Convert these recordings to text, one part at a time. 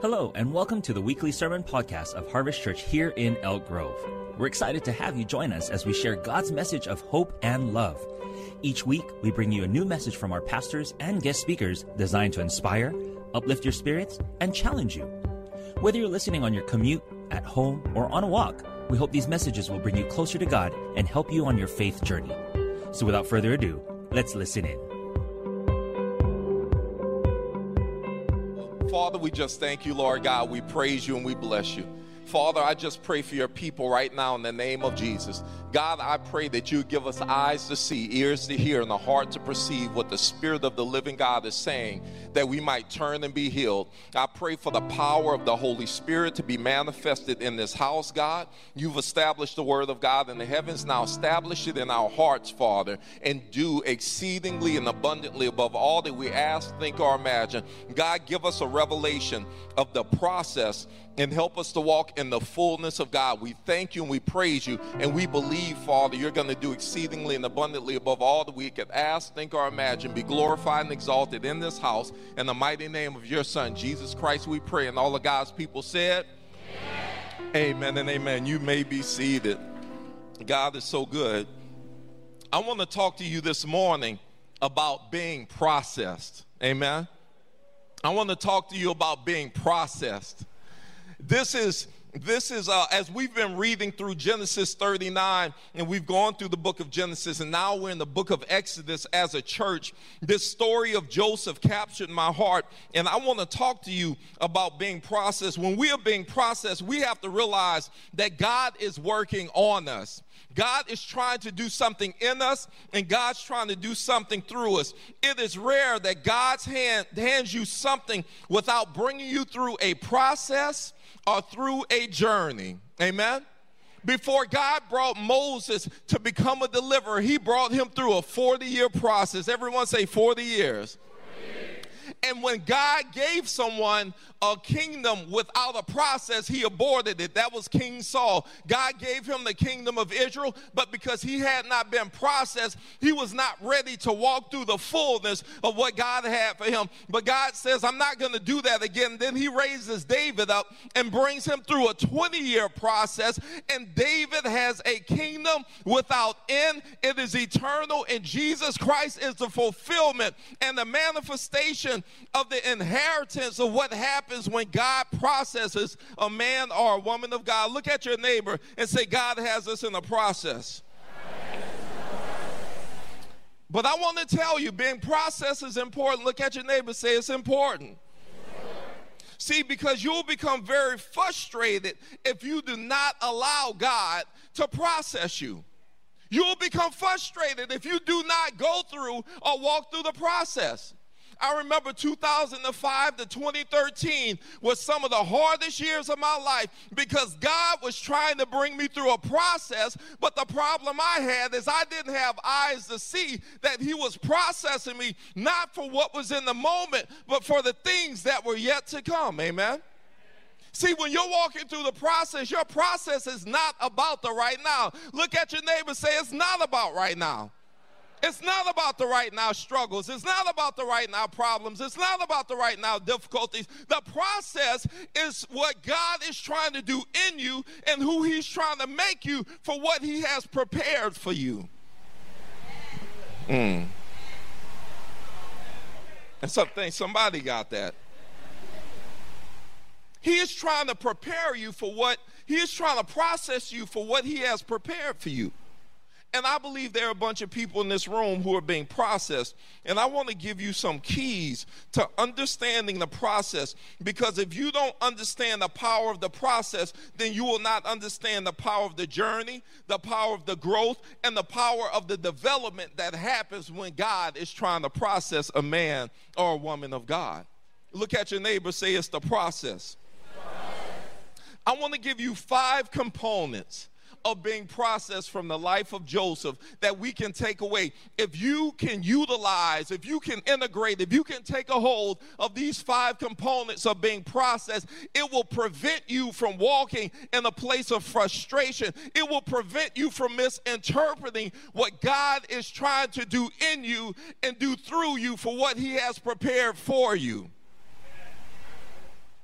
Hello, and welcome to the weekly sermon podcast of Harvest Church here in Elk Grove. We're excited to have you join us as we share God's message of hope and love. Each week, we bring you a new message from our pastors and guest speakers designed to inspire, uplift your spirits, and challenge you. Whether you're listening on your commute, at home, or on a walk, we hope these messages will bring you closer to God and help you on your faith journey. So without further ado, let's listen in. Father, we just thank you, Lord God. We praise you and we bless you. Father, I just pray for your people right now in the name of Jesus. God, I pray that you give us eyes to see, ears to hear, and a heart to perceive what the Spirit of the living God is saying, that we might turn and be healed. I pray for the power of the Holy Spirit to be manifested in this house, God. You've established the Word of God in the heavens. Now establish it in our hearts, Father, and do exceedingly and abundantly above all that we ask, think, or imagine. God, give us a revelation of the process and help us to walk in the fullness of God. We thank you and we praise you, and we believe, Father, you're going to do exceedingly and abundantly above all that we could ask, think, or imagine. Be glorified and exalted in this house. In the mighty name of your Son, Jesus Christ, we pray. And all of God's people said, Amen, amen and amen. You may be seated. God is so good. I want to talk to you this morning about being processed. Amen. I want to talk to you about being processed. This is this is uh, as we've been reading through Genesis 39 and we've gone through the book of Genesis and now we're in the book of Exodus as a church. This story of Joseph captured my heart and I want to talk to you about being processed. When we are being processed, we have to realize that God is working on us. God is trying to do something in us and God's trying to do something through us. It is rare that God's hand hands you something without bringing you through a process or through a journey. Amen. Before God brought Moses to become a deliverer, he brought him through a 40 year process. Everyone say 40 years. And when God gave someone a kingdom without a process, he aborted it. That was King Saul. God gave him the kingdom of Israel, but because he had not been processed, he was not ready to walk through the fullness of what God had for him. But God says, I'm not going to do that again. Then he raises David up and brings him through a 20 year process. And David has a kingdom without end, it is eternal, and Jesus Christ is the fulfillment and the manifestation of the inheritance of what happens when God processes a man or a woman of God. Look at your neighbor and say, God has us in a process. But I want to tell you, being processed is important. Look at your neighbor, say it's important. See, because you'll become very frustrated if you do not allow God to process you. You'll become frustrated if you do not go through or walk through the process. I remember 2005 to 2013 was some of the hardest years of my life because God was trying to bring me through a process. But the problem I had is I didn't have eyes to see that He was processing me not for what was in the moment, but for the things that were yet to come. Amen. See, when you're walking through the process, your process is not about the right now. Look at your neighbor, say, It's not about right now. It's not about the right now struggles. It's not about the right now problems. It's not about the right now difficulties. The process is what God is trying to do in you and who He's trying to make you for what He has prepared for you. Mm. And something, somebody got that. He is trying to prepare you for what, He is trying to process you for what He has prepared for you. And I believe there are a bunch of people in this room who are being processed. And I want to give you some keys to understanding the process because if you don't understand the power of the process, then you will not understand the power of the journey, the power of the growth, and the power of the development that happens when God is trying to process a man or a woman of God. Look at your neighbor, say it's the process. I want to give you five components of being processed from the life of Joseph that we can take away. If you can utilize, if you can integrate, if you can take a hold of these five components of being processed, it will prevent you from walking in a place of frustration. It will prevent you from misinterpreting what God is trying to do in you and do through you for what He has prepared for you.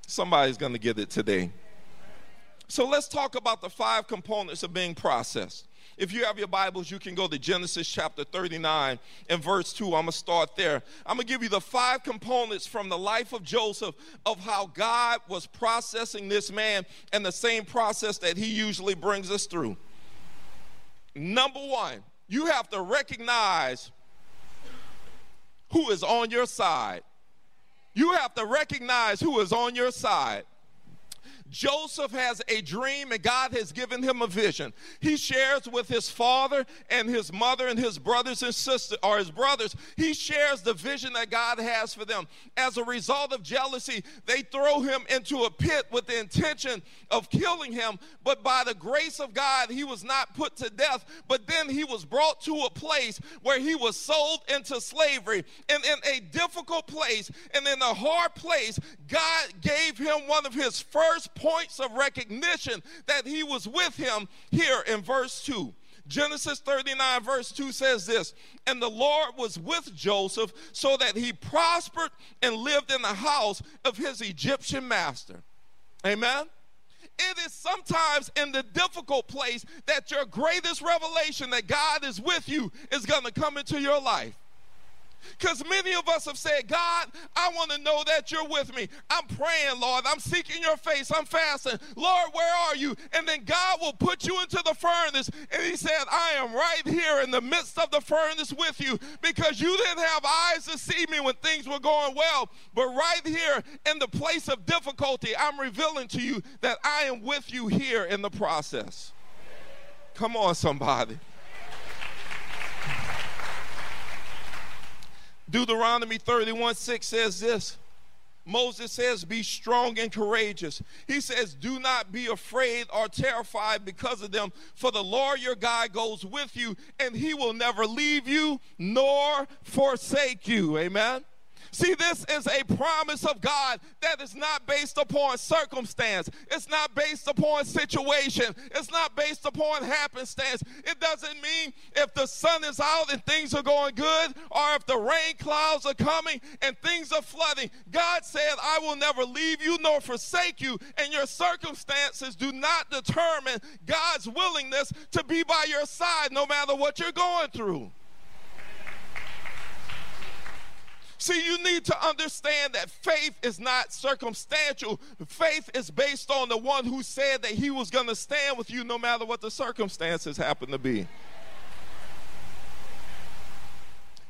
Somebody's going to get it today. So let's talk about the five components of being processed. If you have your Bibles, you can go to Genesis chapter 39 and verse 2. I'm going to start there. I'm going to give you the five components from the life of Joseph of how God was processing this man and the same process that he usually brings us through. Number one, you have to recognize who is on your side. You have to recognize who is on your side. Joseph has a dream and God has given him a vision. He shares with his father and his mother and his brothers and sisters, or his brothers, he shares the vision that God has for them. As a result of jealousy, they throw him into a pit with the intention of killing him. But by the grace of God, he was not put to death, but then he was brought to a place where he was sold into slavery. And in a difficult place and in a hard place, God gave him one of his first points of recognition that he was with him here in verse 2. Genesis 39, verse 2 says this And the Lord was with Joseph so that he prospered and lived in the house of his Egyptian master. Amen. It is sometimes in the difficult place that your greatest revelation that God is with you is going to come into your life. Because many of us have said, God, I want to know that you're with me. I'm praying, Lord. I'm seeking your face. I'm fasting. Lord, where are you? And then God will put you into the furnace. And He said, I am right here in the midst of the furnace with you because you didn't have eyes to see me when things were going well. But right here in the place of difficulty, I'm revealing to you that I am with you here in the process. Come on, somebody. Deuteronomy 31 6 says this. Moses says, Be strong and courageous. He says, Do not be afraid or terrified because of them, for the Lord your God goes with you, and he will never leave you nor forsake you. Amen. See, this is a promise of God that is not based upon circumstance. It's not based upon situation. It's not based upon happenstance. It doesn't mean if the sun is out and things are going good or if the rain clouds are coming and things are flooding. God said, I will never leave you nor forsake you, and your circumstances do not determine God's willingness to be by your side no matter what you're going through. See, you need to understand that faith is not circumstantial. Faith is based on the one who said that he was going to stand with you no matter what the circumstances happen to be.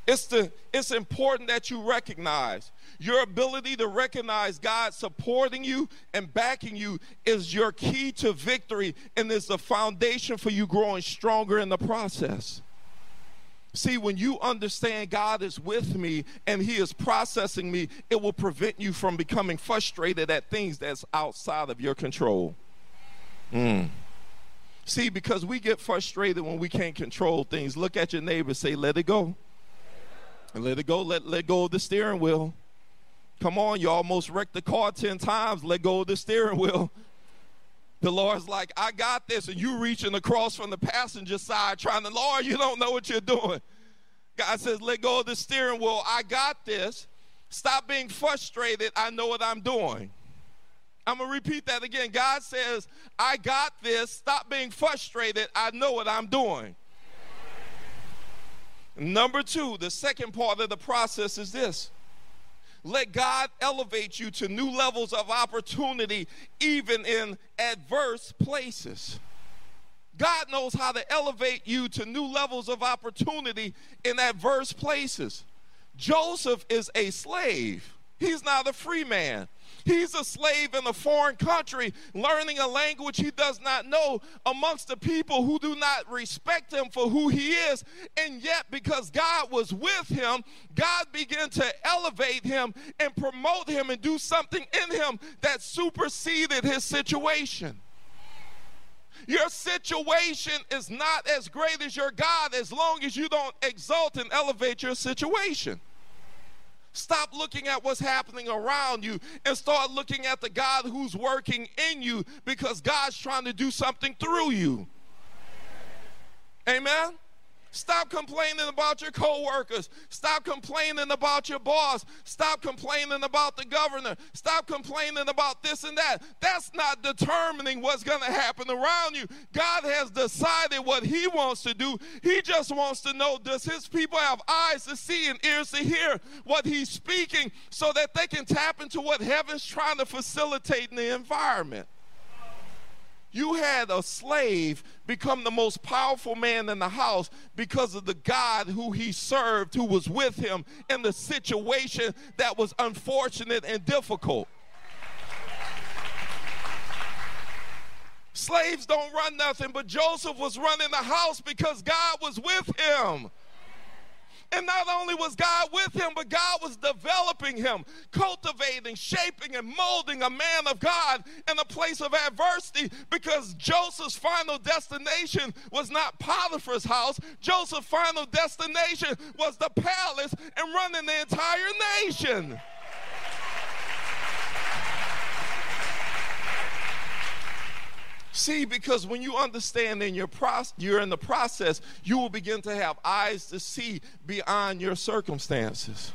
It's, the, it's important that you recognize your ability to recognize God supporting you and backing you is your key to victory and is the foundation for you growing stronger in the process. See, when you understand God is with me and He is processing me, it will prevent you from becoming frustrated at things that's outside of your control. Mm. See, because we get frustrated when we can't control things. Look at your neighbor, say, let it go. And let it go, let, let go of the steering wheel. Come on, you almost wrecked the car 10 times, let go of the steering wheel. The Lord's like, I got this, and you reaching across from the passenger side trying to, Lord, you don't know what you're doing. God says, let go of the steering wheel. I got this. Stop being frustrated. I know what I'm doing. I'm going to repeat that again. God says, I got this. Stop being frustrated. I know what I'm doing. Number two, the second part of the process is this let God elevate you to new levels of opportunity, even in adverse places. God knows how to elevate you to new levels of opportunity in adverse places. Joseph is a slave, he's not a free man. He's a slave in a foreign country, learning a language he does not know amongst the people who do not respect him for who he is. And yet, because God was with him, God began to elevate him and promote him and do something in him that superseded his situation. Your situation is not as great as your God as long as you don't exalt and elevate your situation. Stop looking at what's happening around you and start looking at the God who's working in you because God's trying to do something through you. Amen. Stop complaining about your coworkers. Stop complaining about your boss. Stop complaining about the governor. Stop complaining about this and that. That's not determining what's going to happen around you. God has decided what he wants to do. He just wants to know does his people have eyes to see and ears to hear what he's speaking so that they can tap into what heaven's trying to facilitate in the environment? You had a slave become the most powerful man in the house because of the God who he served, who was with him in the situation that was unfortunate and difficult. Slaves don't run nothing, but Joseph was running the house because God was with him. And not only was God with him, but God was developing him, cultivating, shaping, and molding a man of God in a place of adversity because Joseph's final destination was not Potiphar's house. Joseph's final destination was the palace and running the entire nation. See, because when you understand in your process, you're in the process, you will begin to have eyes to see beyond your circumstances.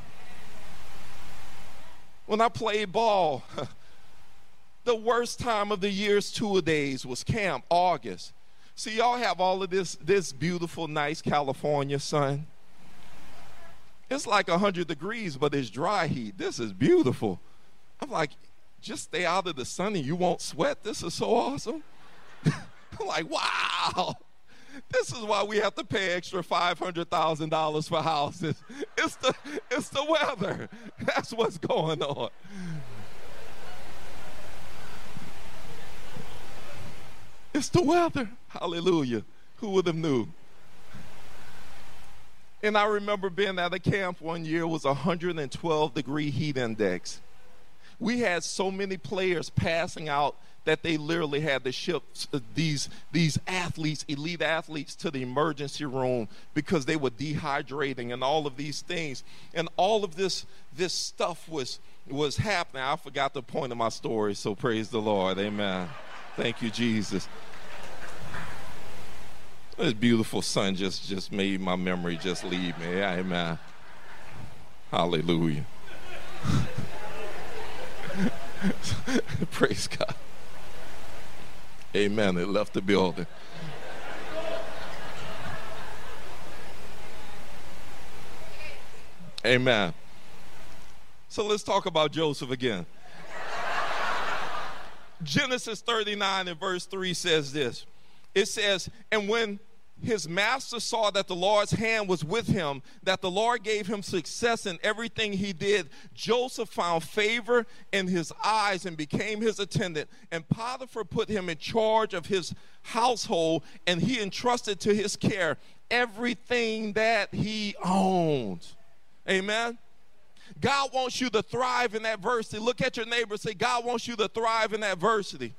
When I played ball, the worst time of the year's two days was camp, August. See, y'all have all of this, this beautiful, nice California sun. It's like 100 degrees, but it's dry heat. This is beautiful. I'm like, just stay out of the sun and you won't sweat. This is so awesome. I'm like, wow. This is why we have to pay extra $500,000 for houses. It's the, it's the weather. That's what's going on. It's the weather. Hallelujah. Who would have knew? And I remember being at a camp one year, it was 112 degree heat index. We had so many players passing out that they literally had to ship uh, these, these athletes, elite athletes, to the emergency room because they were dehydrating and all of these things. And all of this, this stuff was, was happening. I forgot the point of my story, so praise the Lord. Amen. Thank you, Jesus. This beautiful sun just, just made my memory just leave me. Amen. Hallelujah. Praise God. Amen. It left the building. Amen. So let's talk about Joseph again. Genesis 39 and verse 3 says this. It says, And when his master saw that the Lord's hand was with him, that the Lord gave him success in everything he did. Joseph found favor in his eyes and became his attendant. And Potiphar put him in charge of his household, and he entrusted to his care everything that he owned. Amen. God wants you to thrive in adversity. Look at your neighbor say, God wants you to thrive in adversity.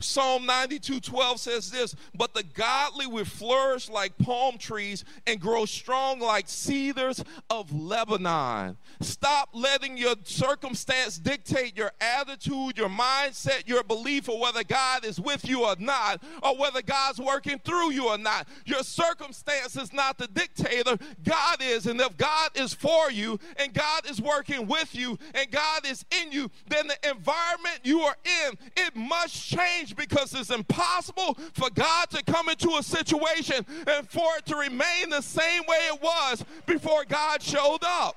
Psalm 92 12 says this, but the godly will flourish like palm trees and grow strong like cedars of Lebanon. Stop letting your circumstance dictate your attitude, your mindset, your belief of whether God is with you or not, or whether God's working through you or not. Your circumstance is not the dictator, God is. And if God is for you and God is working with you and God is in you, then the environment you are in, it must change because it's impossible for God to come into a situation and for it to remain the same way it was before God showed up.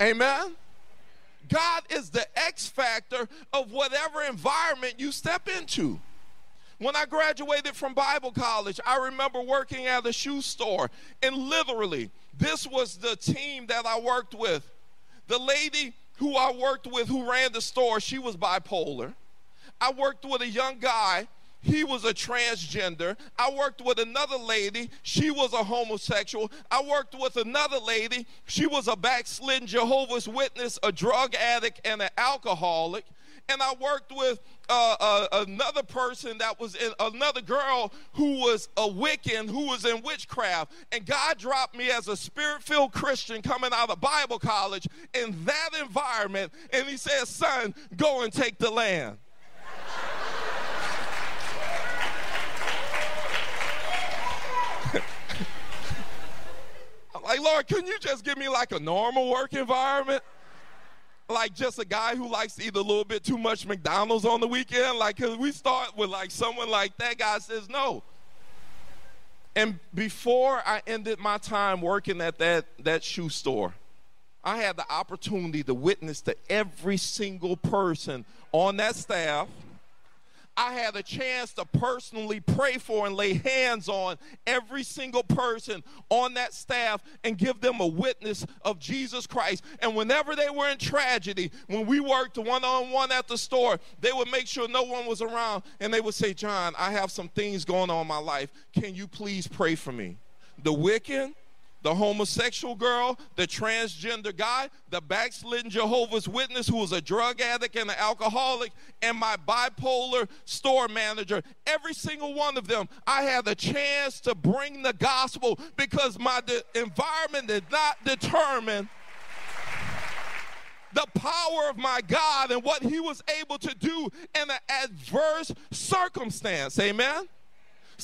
Amen. God is the X factor of whatever environment you step into. When I graduated from Bible college, I remember working at a shoe store, and literally, this was the team that I worked with. The lady who I worked with who ran the store, she was bipolar. I worked with a young guy, he was a transgender. I worked with another lady, she was a homosexual. I worked with another lady, she was a backslidden Jehovah's Witness, a drug addict, and an alcoholic. And I worked with uh, uh, another person that was in another girl who was a Wiccan who was in witchcraft. And God dropped me as a spirit filled Christian coming out of Bible college in that environment. And He said, Son, go and take the land. I'm like, Lord, can you just give me like a normal work environment? Like just a guy who likes to eat a little bit too much McDonald's on the weekend? Like, cause we start with like someone like that guy says no. And before I ended my time working at that, that shoe store, I had the opportunity to witness to every single person on that staff I had a chance to personally pray for and lay hands on every single person on that staff and give them a witness of Jesus Christ. And whenever they were in tragedy, when we worked one on one at the store, they would make sure no one was around and they would say, Jon, I have some things going on in my life. Can you please pray for me? The wicked, the homosexual girl, the transgender guy, the backslidden Jehovah's Witness who was a drug addict and an alcoholic, and my bipolar store manager. Every single one of them, I had a chance to bring the gospel because my environment did not determine the power of my God and what He was able to do in an adverse circumstance. Amen.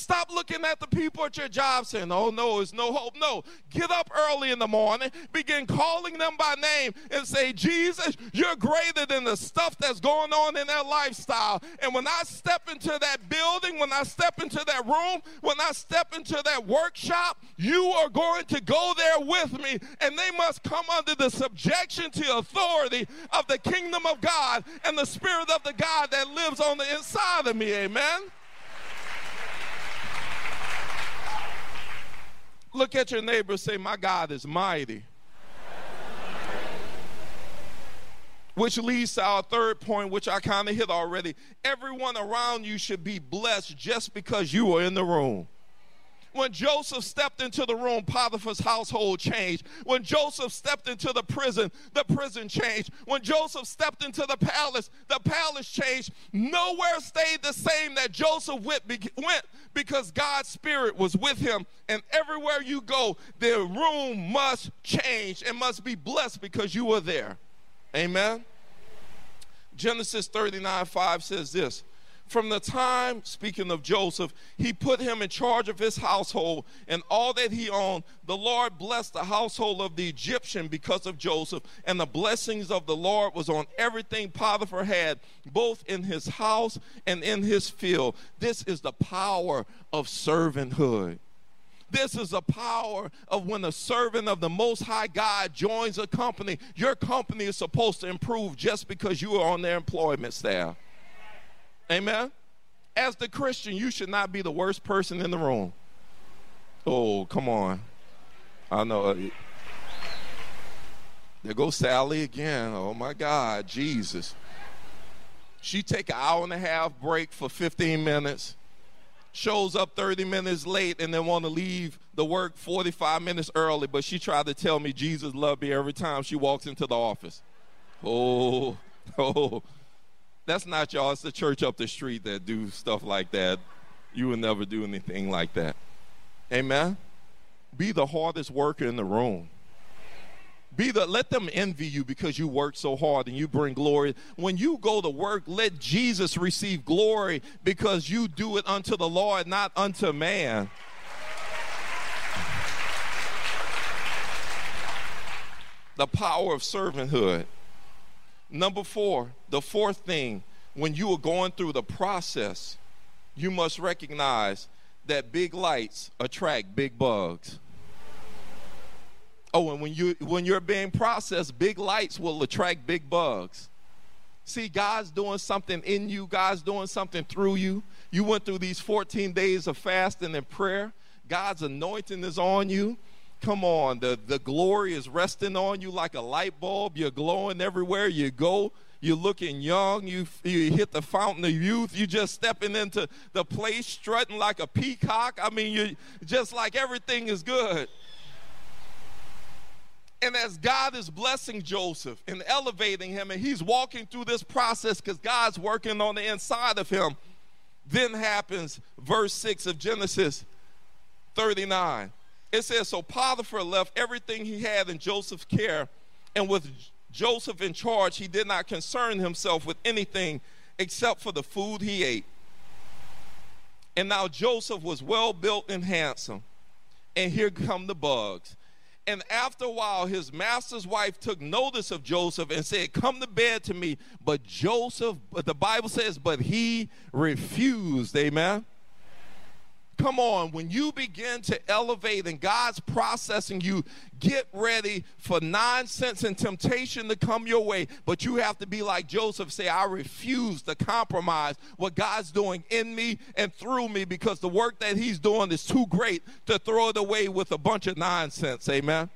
Stop looking at the people at your job saying, oh no, it's no hope. No, get up early in the morning, begin calling them by name and say, Jesus, you're greater than the stuff that's going on in their lifestyle. And when I step into that building, when I step into that room, when I step into that workshop, you are going to go there with me. And they must come under the subjection to authority of the kingdom of God and the spirit of the God that lives on the inside of me. Amen. Look at your neighbor say, My God is mighty. Which leads to our third point, which I kind of hit already. Everyone around you should be blessed just because you are in the room. When Joseph stepped into the room, Potiphar's household changed. When Joseph stepped into the prison, the prison changed. When Joseph stepped into the palace, the palace changed. Nowhere stayed the same that Joseph went because God's spirit was with him. And everywhere you go, the room must change and must be blessed because you were there. Amen. Genesis 39 5 says this from the time, speaking of Joseph, he put him in charge of his household and all that he owned. The Lord blessed the household of the Egyptian because of Joseph, and the blessings of the Lord was on everything Potiphar had, both in his house and in his field. This is the power of servanthood. This is the power of when a servant of the Most High God joins a company. Your company is supposed to improve just because you are on their employment staff. Amen. As the Christian, you should not be the worst person in the room. Oh, come on. I know. Uh, there goes Sally again. Oh my God, Jesus. She take an hour and a half break for 15 minutes, shows up 30 minutes late, and then want to leave the work 45 minutes early. But she tried to tell me Jesus loved me every time she walks into the office. Oh, oh. That's not y'all. It's the church up the street that do stuff like that. You will never do anything like that. Amen. Be the hardest worker in the room. Be the let them envy you because you work so hard and you bring glory. When you go to work, let Jesus receive glory because you do it unto the Lord, not unto man. The power of servanthood. Number four, the fourth thing, when you are going through the process, you must recognize that big lights attract big bugs. Oh, and when you when you're being processed, big lights will attract big bugs. See, God's doing something in you, God's doing something through you. You went through these 14 days of fasting and prayer. God's anointing is on you. Come on, the, the glory is resting on you like a light bulb. You're glowing everywhere you go. You're looking young. You, you hit the fountain of youth. You're just stepping into the place, strutting like a peacock. I mean, you just like everything is good. And as God is blessing Joseph and elevating him, and he's walking through this process because God's working on the inside of him, then happens verse 6 of Genesis 39. It says, So Potiphar left everything he had in Joseph's care, and with Joseph in charge, he did not concern himself with anything except for the food he ate. And now Joseph was well built and handsome. And here come the bugs. And after a while, his master's wife took notice of Joseph and said, Come to bed to me. But Joseph, but the Bible says, but he refused. Amen. Come on, when you begin to elevate and God's processing you, get ready for nonsense and temptation to come your way. But you have to be like Joseph, say, I refuse to compromise what God's doing in me and through me because the work that He's doing is too great to throw it away with a bunch of nonsense. Amen.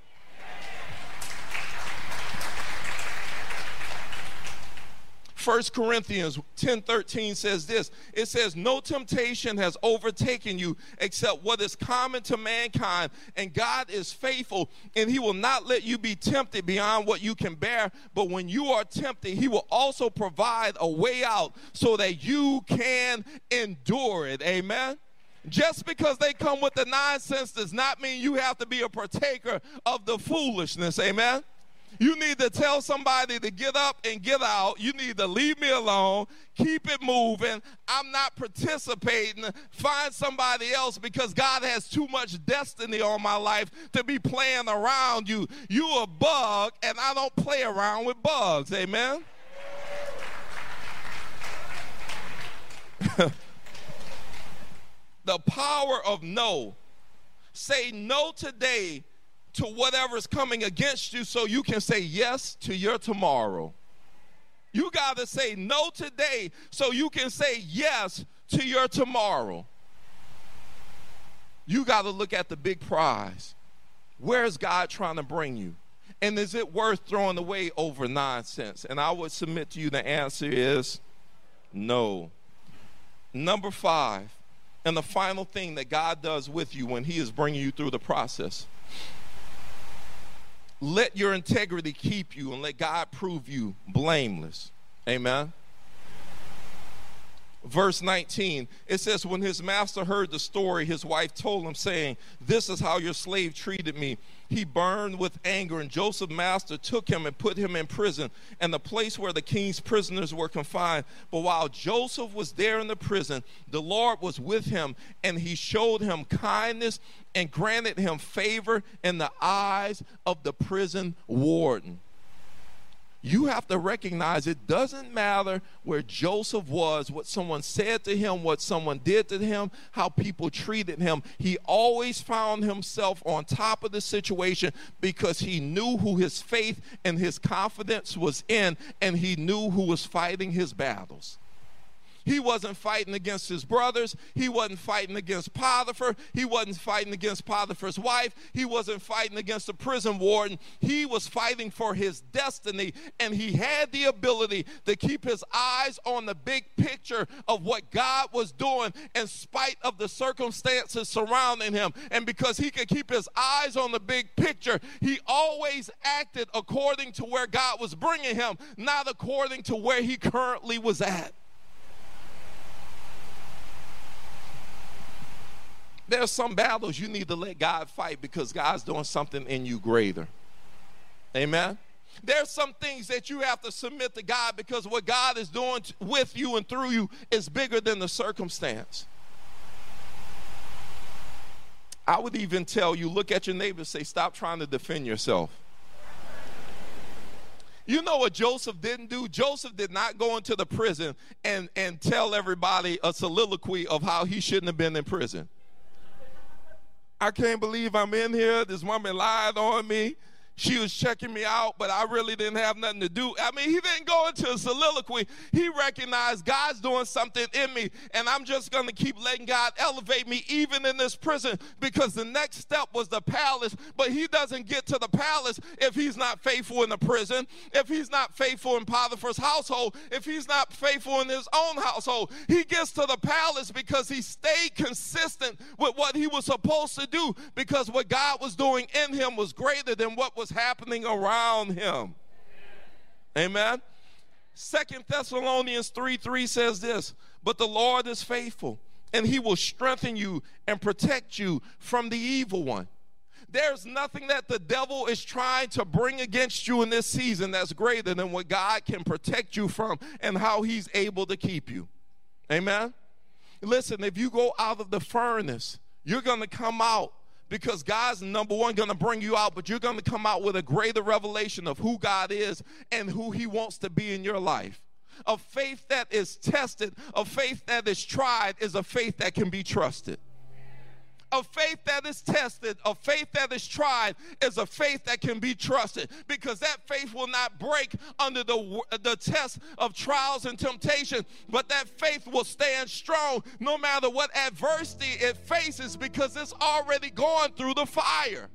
1 Corinthians 10 13 says this it says, No temptation has overtaken you except what is common to mankind, and God is faithful, and He will not let you be tempted beyond what you can bear. But when you are tempted, He will also provide a way out so that you can endure it. Amen. Just because they come with the nonsense does not mean you have to be a partaker of the foolishness. Amen. You need to tell somebody to get up and get out. You need to leave me alone. Keep it moving. I'm not participating. Find somebody else because God has too much destiny on my life to be playing around you. You a bug, and I don't play around with bugs. Amen. the power of no. Say no today to whatever's coming against you so you can say yes to your tomorrow. You got to say no today so you can say yes to your tomorrow. You got to look at the big prize. Where's God trying to bring you? And is it worth throwing away over nonsense? And I would submit to you the answer is no. Number five, and the final thing that God does with you when He is bringing you through the process let your integrity keep you and let God prove you blameless. Amen. Verse 19, it says, When his master heard the story, his wife told him, saying, This is how your slave treated me. He burned with anger, and Joseph's master took him and put him in prison, and the place where the king's prisoners were confined. But while Joseph was there in the prison, the Lord was with him, and he showed him kindness and granted him favor in the eyes of the prison warden you have to recognize it doesn't matter where Joseph was, what someone said to him, what someone did to him, how people treated him. He always found himself on top of the situation because he knew who his faith and his confidence was in, and he knew who was fighting his battles. He wasn't fighting against his brothers. He wasn't fighting against Potiphar. He wasn't fighting against Potiphar's wife. He wasn't fighting against the prison warden. He was fighting for his destiny, and he had the ability to keep his eyes on the big picture of what God was doing in spite of the circumstances surrounding him. And because he could keep his eyes on the big picture, he always acted according to where God was bringing him, not according to where he currently was at. There are some battles you need to let God fight because God's doing something in you greater. Amen. There's some things that you have to submit to God because what God is doing with you and through you is bigger than the circumstance. I would even tell you look at your neighbor say, Stop trying to defend yourself. You know what Joseph didn't do? Joseph did not go into the prison and, and tell everybody a soliloquy of how he shouldn't have been in prison. I can't believe I'm in here. This woman lied on me. She was checking me out, but I really didn't have nothing to do. I mean, he didn't go into a soliloquy. He recognized God's doing something in me, and I'm just going to keep letting God elevate me even in this prison because the next step was the palace. But he doesn't get to the palace if he's not faithful in the prison, if he's not faithful in Potiphar's household, if he's not faithful in his own household. He gets to the palace because he stayed consistent with what he was supposed to do because what God was doing in him was greater than what was was happening around him. Amen. Second Thessalonians 3 3 says this, but the Lord is faithful, and he will strengthen you and protect you from the evil one. There's nothing that the devil is trying to bring against you in this season that's greater than what God can protect you from and how he's able to keep you. Amen. Listen, if you go out of the furnace, you're going to come out because God's number one going to bring you out, but you're going to come out with a greater revelation of who God is and who He wants to be in your life. A faith that is tested, a faith that is tried, is a faith that can be trusted. A faith that is tested, a faith that is tried, is a faith that can be trusted because that faith will not break under the, the test of trials and temptation, but that faith will stand strong no matter what adversity it faces because it's already gone through the fire.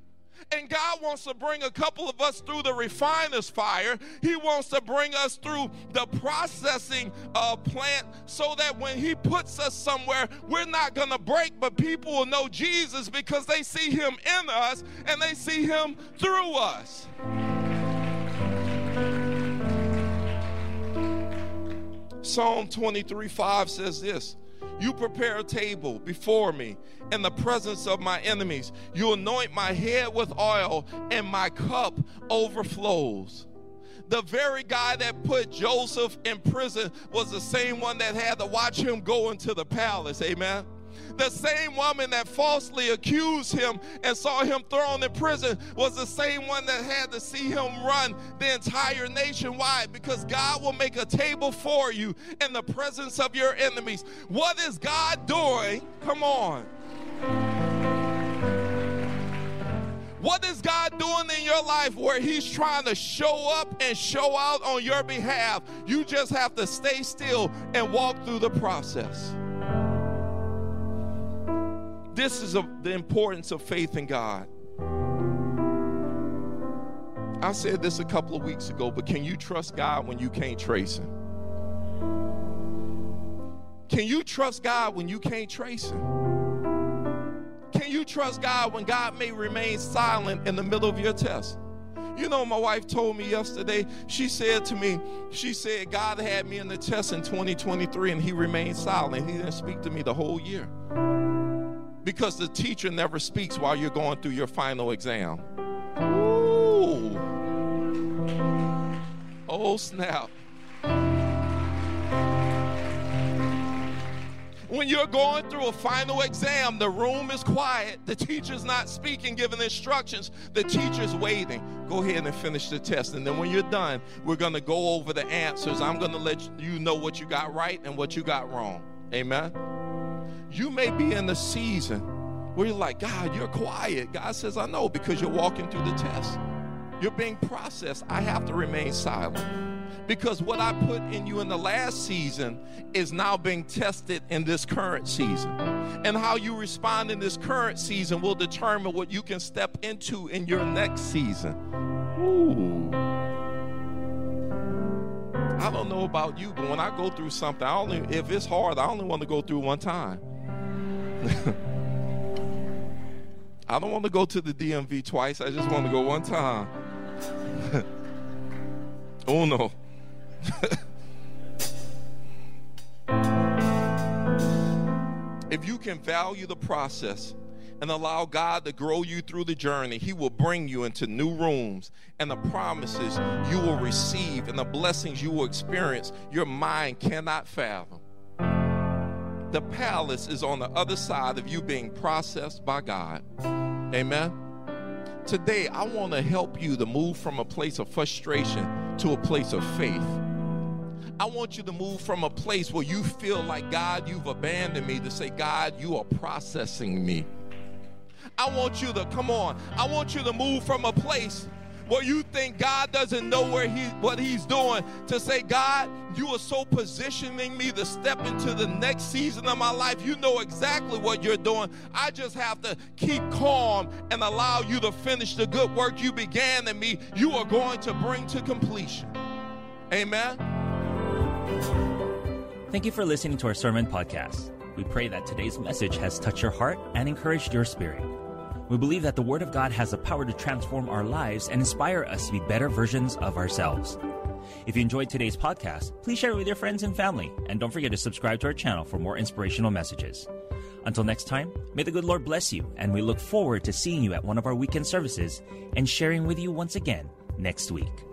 And God wants to bring a couple of us through the refiner's fire. He wants to bring us through the processing uh, plant so that when He puts us somewhere, we're not going to break, but people will know Jesus because they see Him in us and they see Him through us. Psalm 23 5 says this you prepare a table before me in the presence of my enemies. You anoint my head with oil, and my cup overflows. The very guy that put Joseph in prison was the same one that had to watch him go into the palace. Amen. The same woman that falsely accused him and saw him thrown in prison was the same one that had to see him run the entire nation. nationwide because God will make a table for you in the presence of your enemies. What is God doing? Come on. What is God doing in your life where He's trying to show up and show out on your behalf? You just have to stay still and walk through the process. This is a, the importance of faith in God. I said this a couple of weeks ago, but can you trust God when you can't trace Him? Can you trust God when you can't trace Him? Can you trust God when God may remain silent in the middle of your test? You know, my wife told me yesterday, she said to me, she said, God had me in the test in 2023 and He remained silent. He didn't speak to me the whole year because the teacher never speaks while you're going through your final exam. Ooh. Oh, snap. When you're going through a final exam, the room is quiet, the teacher's not speaking, giving instructions, the teacher's waiting. Go ahead and finish the test. And then when you're done, we're going to go over the answers. I'm going to let you know what you got right and what you got wrong. Amen. You may be in the season where you're like, God, you're quiet. God says, I know because you're walking through the test. You're being processed. I have to remain silent because what I put in you in the last season is now being tested in this current season. And how you respond in this current season will determine what you can step into in your next season. Ooh. I don't know about you, but when I go through something, I only if it's hard, I only want to go through one time. I don't want to go to the DMV twice. I just want to go one time. oh no. if you can value the process and allow God to grow you through the journey, He will bring you into new rooms and the promises you will receive and the blessings you will experience, your mind cannot fathom. The palace is on the other side of you being processed by God. Amen. Today, I want to help you to move from a place of frustration to a place of faith. I want you to move from a place where you feel like, God, you've abandoned me, to say, God, you are processing me. I want you to, come on, I want you to move from a place where you think God doesn't know where he what he's doing to say God you are so positioning me to step into the next season of my life. You know exactly what you're doing. I just have to keep calm and allow you to finish the good work you began in me. You are going to bring to completion. Amen? Thank you for listening to our sermon podcast. We pray that today's message has touched your heart and encouraged your spirit. We believe that the Word of God has the power to transform our lives and inspire us to be better versions of ourselves. If you enjoyed today's podcast, please share it with your friends and family, and don't forget to subscribe to our channel for more inspirational messages. Until next time, may the good Lord bless you, and we look forward to seeing you at one of our weekend services and sharing with you once again next week.